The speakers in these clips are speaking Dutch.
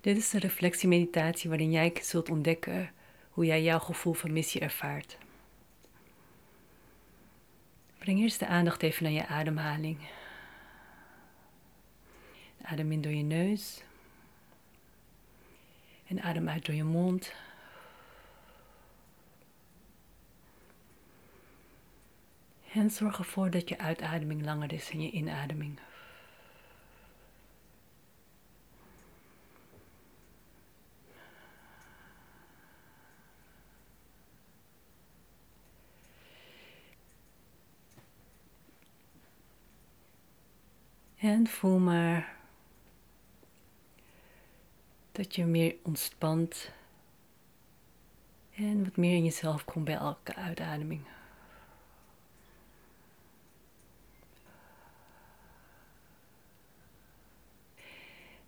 Dit is de reflectiemeditatie waarin jij zult ontdekken hoe jij jouw gevoel van missie ervaart. Breng eerst de aandacht even naar je ademhaling. Adem in door je neus. En adem uit door je mond. En zorg ervoor dat je uitademing langer is dan je inademing. En voel maar dat je meer ontspant en wat meer in jezelf komt bij elke uitademing.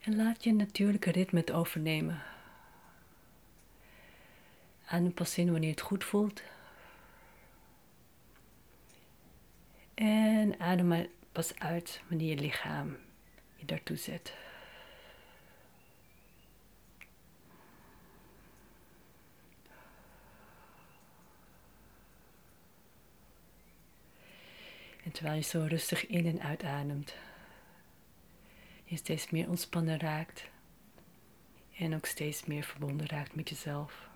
En laat je natuurlijke ritme het overnemen. Adem pas in wanneer het goed voelt. En adem maar pas uit wanneer je lichaam je daartoe zet. En terwijl je zo rustig in en uitademt, je steeds meer ontspannen raakt en ook steeds meer verbonden raakt met jezelf,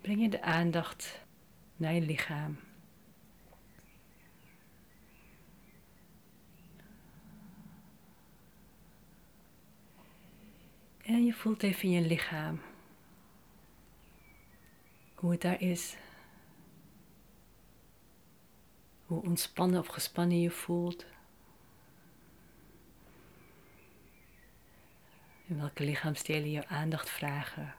breng je de aandacht naar je lichaam. En voelt even in je lichaam hoe het daar is. Hoe ontspannen of gespannen je voelt. En welke lichaamsdelen je aandacht vragen.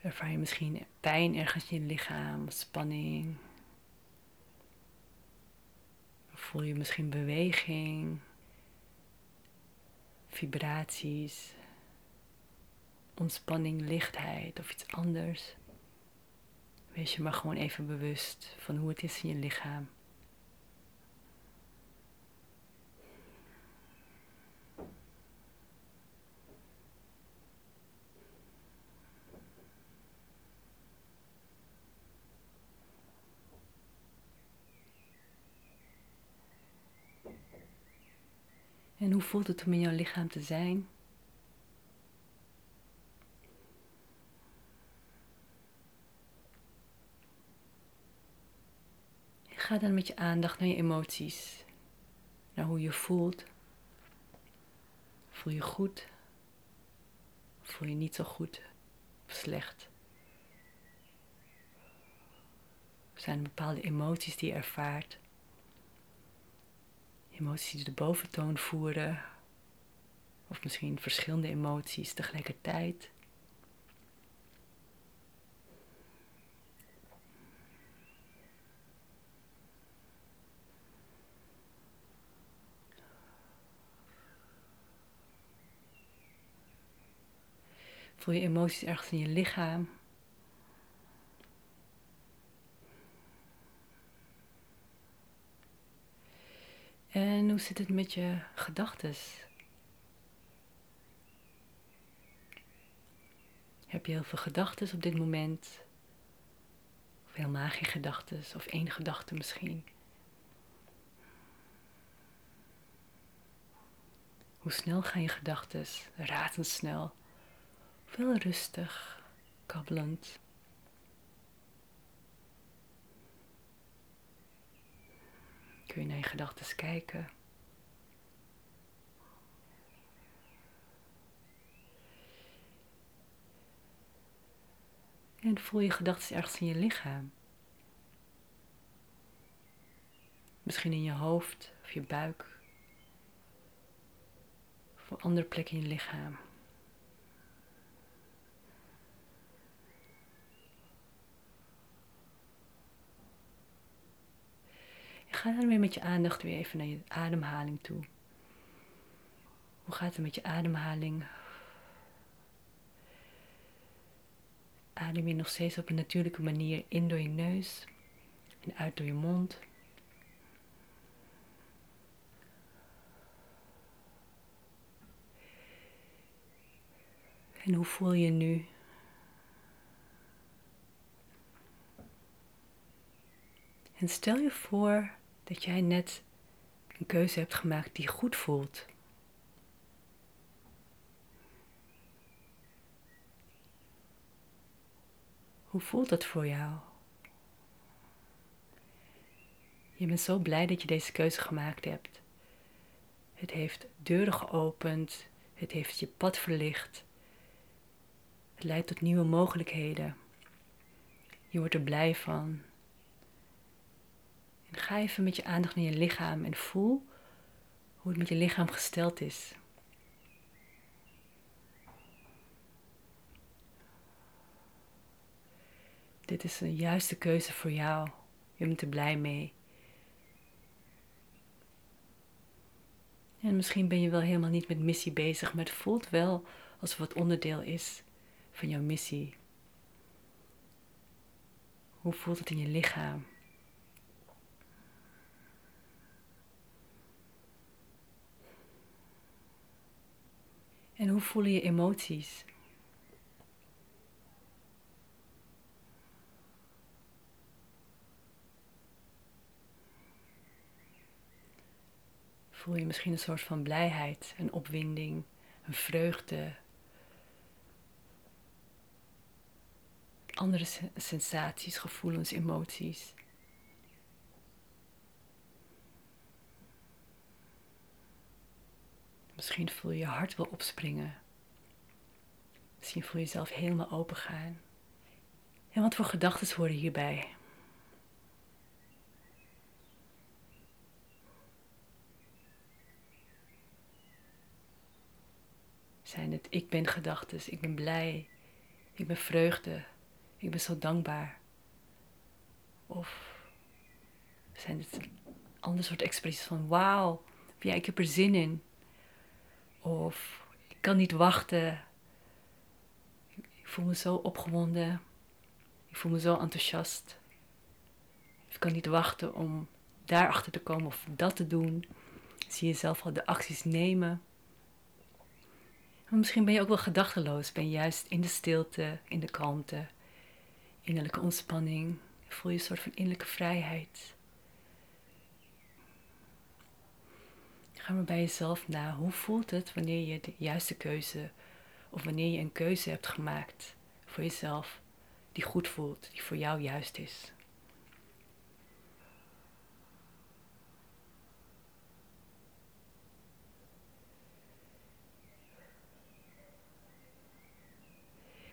Ervaar je misschien pijn ergens in je lichaam, spanning? Voel je misschien beweging, vibraties, ontspanning, lichtheid of iets anders? Wees je maar gewoon even bewust van hoe het is in je lichaam. En hoe voelt het om in jouw lichaam te zijn? ga dan met je aandacht naar je emoties, naar hoe je voelt. Voel je goed? Voel je niet zo goed of slecht? Zijn er bepaalde emoties die je ervaart? Emoties de boventoon voeren, of misschien verschillende emoties tegelijkertijd. Voel je emoties ergens in je lichaam. En hoe zit het met je gedachten? Heb je heel veel gedachten op dit moment? Of helemaal geen? Of één gedachte misschien? Hoe snel gaan je gedachten? Razendsnel. Veel rustig, kabbelend. Kun je naar je gedachten kijken. En voel je gedachten ergens in je lichaam. Misschien in je hoofd of je buik. Of een andere plek in je lichaam. ga dan weer met je aandacht weer even naar je ademhaling toe. Hoe gaat het met je ademhaling? adem je nog steeds op een natuurlijke manier in door je neus en uit door je mond. En hoe voel je nu? En stel je voor dat jij net een keuze hebt gemaakt die goed voelt. Hoe voelt dat voor jou? Je bent zo blij dat je deze keuze gemaakt hebt. Het heeft deuren geopend, het heeft je pad verlicht. Het leidt tot nieuwe mogelijkheden. Je wordt er blij van. En ga even met je aandacht naar je lichaam en voel hoe het met je lichaam gesteld is. Dit is een juiste keuze voor jou. Je bent er blij mee. En misschien ben je wel helemaal niet met missie bezig, maar het voelt wel alsof het onderdeel is van jouw missie. Hoe voelt het in je lichaam? En hoe voelen je emoties? Voel je misschien een soort van blijheid, een opwinding, een vreugde, andere sensaties, gevoelens, emoties. Misschien voel je je hart wel opspringen. Misschien voel je jezelf helemaal open gaan. En wat voor gedachten horen hierbij? Zijn het ik ben gedachten, ik ben blij, ik ben vreugde, ik ben zo dankbaar? Of zijn het andere soort expressies van wauw, ja, ik heb er zin in. Of ik kan niet wachten. Ik voel me zo opgewonden. Ik voel me zo enthousiast. Ik kan niet wachten om daarachter te komen of dat te doen. Zie jezelf al de acties nemen. Maar misschien ben je ook wel gedachteloos. Ben je juist in de stilte, in de kalmte, innerlijke ontspanning. Voel je een soort van innerlijke vrijheid. Ga maar bij jezelf na. Hoe voelt het wanneer je de juiste keuze of wanneer je een keuze hebt gemaakt voor jezelf die goed voelt, die voor jou juist is?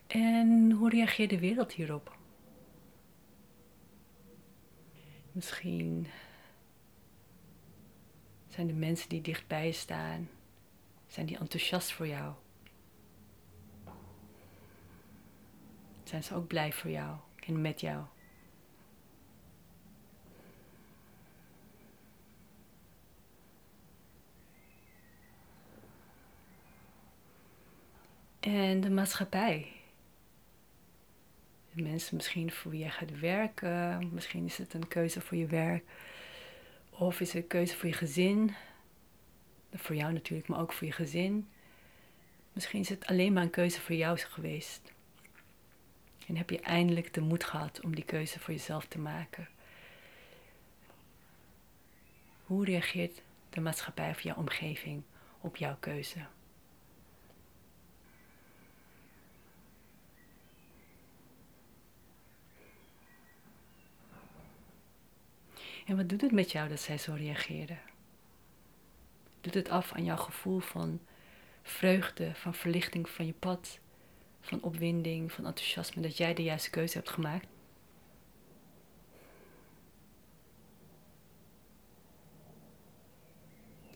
En hoe reageert de wereld hierop? Misschien zijn de mensen die dichtbij staan, zijn die enthousiast voor jou? Zijn ze ook blij voor jou en met jou? En de maatschappij. Mensen misschien voor wie jij gaat werken. Misschien is het een keuze voor je werk. Of is het een keuze voor je gezin? Voor jou natuurlijk, maar ook voor je gezin. Misschien is het alleen maar een keuze voor jou geweest. En heb je eindelijk de moed gehad om die keuze voor jezelf te maken. Hoe reageert de maatschappij of jouw omgeving op jouw keuze? En wat doet het met jou dat zij zo reageren? Doet het af aan jouw gevoel van vreugde, van verlichting van je pad, van opwinding, van enthousiasme dat jij de juiste keuze hebt gemaakt?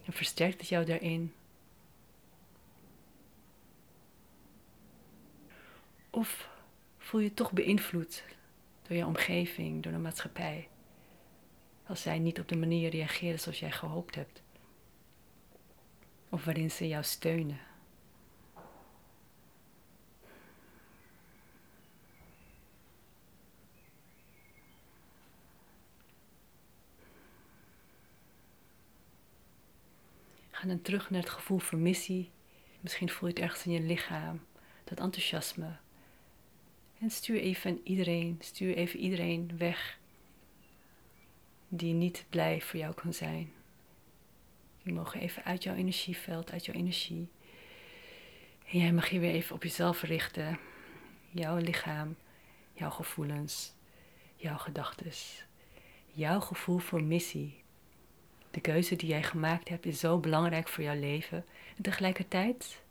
En versterkt het jou daarin? Of voel je toch beïnvloed door je omgeving, door de maatschappij? Als zij niet op de manier reageren zoals jij gehoopt hebt. Of waarin ze jou steunen. Ga dan terug naar het gevoel van missie. Misschien voel je het ergens in je lichaam dat enthousiasme. En stuur even iedereen, stuur even iedereen weg die niet blij voor jou kan zijn. Die mogen even uit jouw energieveld, uit jouw energie. En jij mag je weer even op jezelf richten. Jouw lichaam, jouw gevoelens, jouw gedachten. Jouw gevoel voor missie. De keuze die jij gemaakt hebt is zo belangrijk voor jouw leven. En tegelijkertijd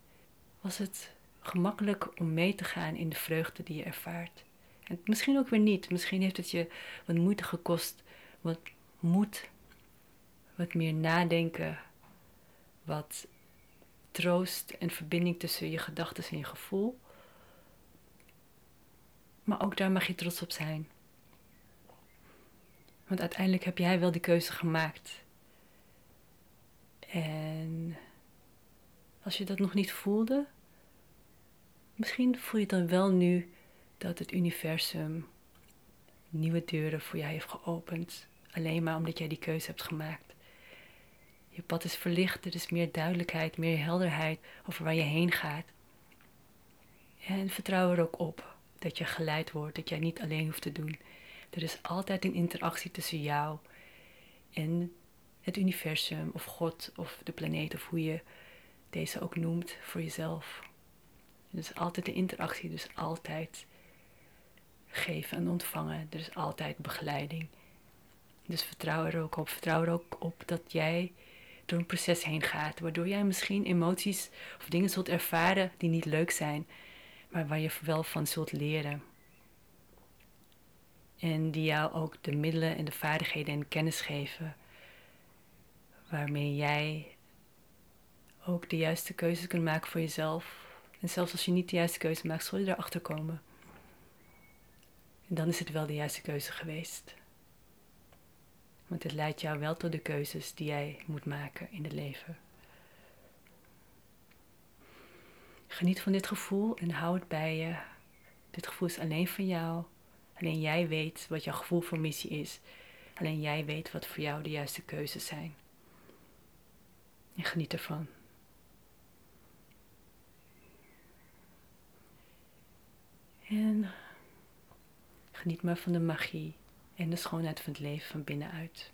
was het gemakkelijk om mee te gaan in de vreugde die je ervaart. En misschien ook weer niet. Misschien heeft het je wat moeite gekost, wat moed, wat meer nadenken, wat troost en verbinding tussen je gedachten en je gevoel. Maar ook daar mag je trots op zijn. Want uiteindelijk heb jij wel die keuze gemaakt. En als je dat nog niet voelde, misschien voel je dan wel nu dat het universum nieuwe deuren voor jou heeft geopend. Alleen maar omdat jij die keuze hebt gemaakt. Je pad is verlicht, er is meer duidelijkheid, meer helderheid over waar je heen gaat. En vertrouw er ook op dat je geleid wordt, dat jij niet alleen hoeft te doen. Er is altijd een interactie tussen jou en het universum of God of de planeet of hoe je deze ook noemt voor jezelf. Er is altijd een interactie, dus altijd geven en ontvangen. Er is altijd begeleiding. Dus vertrouw er ook op. Vertrouw er ook op dat jij door een proces heen gaat, waardoor jij misschien emoties of dingen zult ervaren die niet leuk zijn, maar waar je wel van zult leren. En die jou ook de middelen en de vaardigheden en kennis geven, waarmee jij ook de juiste keuzes kunt maken voor jezelf. En zelfs als je niet de juiste keuze maakt, zul je erachter komen. En dan is het wel de juiste keuze geweest. Want het leidt jou wel tot de keuzes die jij moet maken in het leven. Geniet van dit gevoel en hou het bij je. Dit gevoel is alleen van jou. Alleen jij weet wat jouw gevoel voor missie is. Alleen jij weet wat voor jou de juiste keuzes zijn. En geniet ervan. En geniet maar van de magie en de schoonheid van het leven van binnenuit.